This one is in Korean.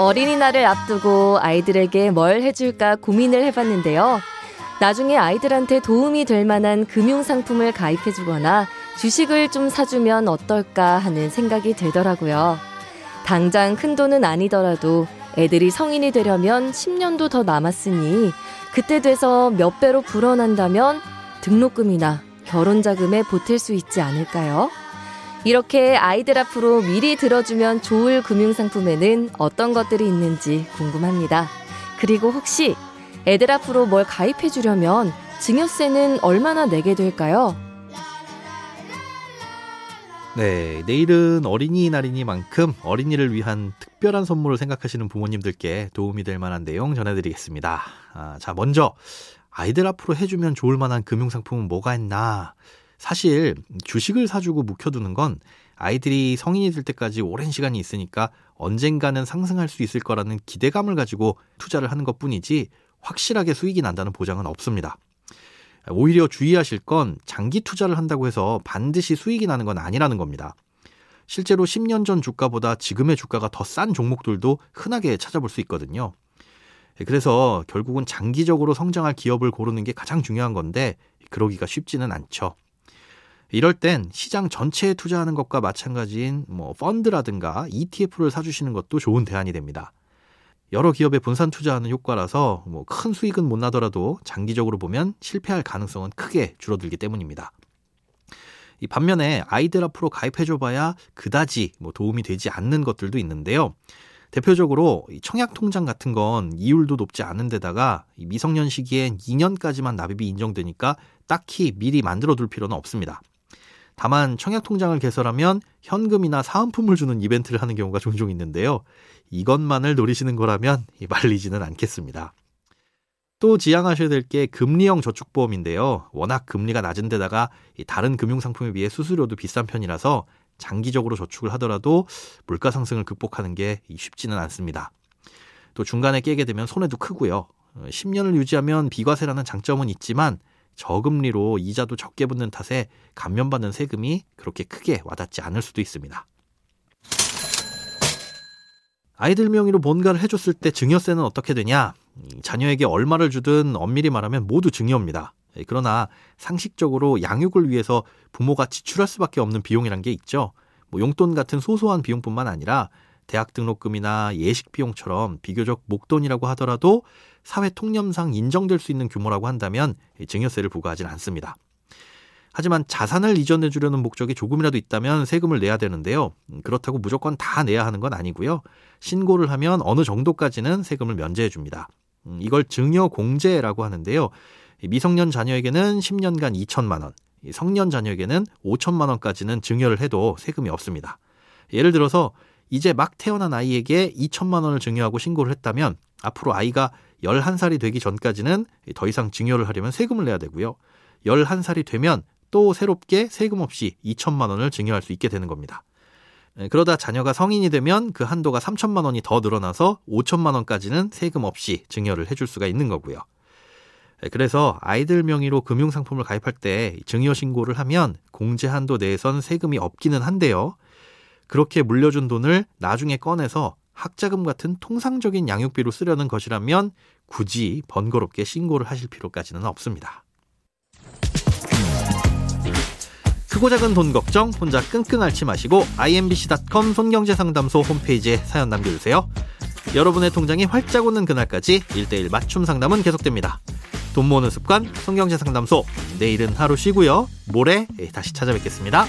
어린이날을 앞두고 아이들에게 뭘 해줄까 고민을 해봤는데요. 나중에 아이들한테 도움이 될 만한 금융상품을 가입해주거나 주식을 좀 사주면 어떨까 하는 생각이 들더라고요. 당장 큰 돈은 아니더라도 애들이 성인이 되려면 10년도 더 남았으니 그때 돼서 몇 배로 불어난다면 등록금이나 결혼 자금에 보탤 수 있지 않을까요? 이렇게 아이들 앞으로 미리 들어주면 좋을 금융상품에는 어떤 것들이 있는지 궁금합니다. 그리고 혹시 애들 앞으로 뭘 가입해 주려면 증여세는 얼마나 내게 될까요? 네, 내일은 어린이날이니만큼 어린이를 위한 특별한 선물을 생각하시는 부모님들께 도움이 될 만한 내용 전해드리겠습니다. 아, 자, 먼저 아이들 앞으로 해주면 좋을 만한 금융상품은 뭐가 있나? 사실 주식을 사주고 묵혀두는 건 아이들이 성인이 될 때까지 오랜 시간이 있으니까 언젠가는 상승할 수 있을 거라는 기대감을 가지고 투자를 하는 것 뿐이지 확실하게 수익이 난다는 보장은 없습니다. 오히려 주의하실 건 장기 투자를 한다고 해서 반드시 수익이 나는 건 아니라는 겁니다. 실제로 10년 전 주가보다 지금의 주가가 더 싼 종목들도 흔하게 찾아볼 수 있거든요. 그래서 결국은 장기적으로 성장할 기업을 고르는 게 가장 중요한 건데 그러기가 쉽지는 않죠. 이럴 땐 시장 전체에 투자하는 것과 마찬가지인 뭐 펀드라든가 ETF를 사주시는 것도 좋은 대안이 됩니다. 여러 기업에 분산 투자하는 효과라서 뭐 큰 수익은 못 나더라도 장기적으로 보면 실패할 가능성은 크게 줄어들기 때문입니다. 이 반면에 아이들 앞으로 가입해줘봐야 그다지 뭐 도움이 되지 않는 것들도 있는데요. 대표적으로 청약 통장 같은 건 이율도 높지 않은 데다가 미성년 시기엔 2년까지만 납입이 인정되니까 딱히 미리 만들어 둘 필요는 없습니다. 다만 청약 통장을 개설하면 현금이나 사은품을 주는 이벤트를 하는 경우가 종종 있는데요. 이것만을 노리시는 거라면 말리지는 않겠습니다. 또 지양하셔야 될 게 금리형 저축보험인데요. 워낙 금리가 낮은 데다가 다른 금융상품에 비해 수수료도 비싼 편이라서 장기적으로 저축을 하더라도 물가 상승을 극복하는 게 쉽지는 않습니다. 또 중간에 깨게 되면 손해도 크고요. 10년을 유지하면 비과세라는 장점은 있지만 저금리로 이자도 적게 붙는 탓에 감면받는 세금이 그렇게 크게 와닿지 않을 수도 있습니다. 아이들 명의로 뭔가를 해줬을 때 증여세는 어떻게 되냐? 자녀에게 얼마를 주든 엄밀히 말하면 모두 증여입니다. 그러나 상식적으로 양육을 위해서 부모가 지출할 수밖에 없는 비용이란 게 있죠. 뭐 용돈 같은 소소한 비용뿐만 아니라 대학 등록금이나 예식 비용처럼 비교적 목돈이라고 하더라도 사회 통념상 인정될 수 있는 규모라고 한다면 증여세를 부과하진 않습니다. 하지만 자산을 이전해 주려는 목적이 조금이라도 있다면 세금을 내야 되는데요. 그렇다고 무조건 다 내야 하는 건 아니고요. 신고를 하면 어느 정도까지는 세금을 면제해 줍니다. 음, 이걸 증여 공제라고 하는데요. 미성년 자녀에게는 10년간 2천만 원, 성년 자녀에게는 5천만 원까지는 증여를 해도 세금이 없습니다. 예를 들어서 이제 막 태어난 아이에게 2천만 원을 증여하고 신고를 했다면 앞으로 아이가 11살이 되기 전까지는 더 이상 증여를 하려면 세금을 내야 되고요. 11살이 되면 또 새롭게 세금 없이 2천만 원을 증여할 수 있게 되는 겁니다. 그러다 자녀가 성인이 되면 그 한도가 3천만 원이 더 늘어나서 5천만 원까지는 세금 없이 증여를 해줄 수가 있는 거고요. 그래서 아이들 명의로 금융상품을 가입할 때 증여 신고를 하면 공제 한도 내에선 세금이 없기는 한데요. 그렇게 물려준 돈을 나중에 꺼내서 학자금 같은 통상적인 양육비로 쓰려는 것이라면 굳이 번거롭게 신고를 하실 필요까지는 없습니다. 크고 작은 돈 걱정 혼자 끙끙 앓지 마시고 imbc.com 손경제상담소 홈페이지에 사연 남겨주세요. 여러분의 통장이 활짝 오는 그날까지 1대1 맞춤 상담은 계속됩니다. 돈 모으는 습관 손경제상담소 내일은 하루 쉬고요. 모레 다시 찾아뵙겠습니다.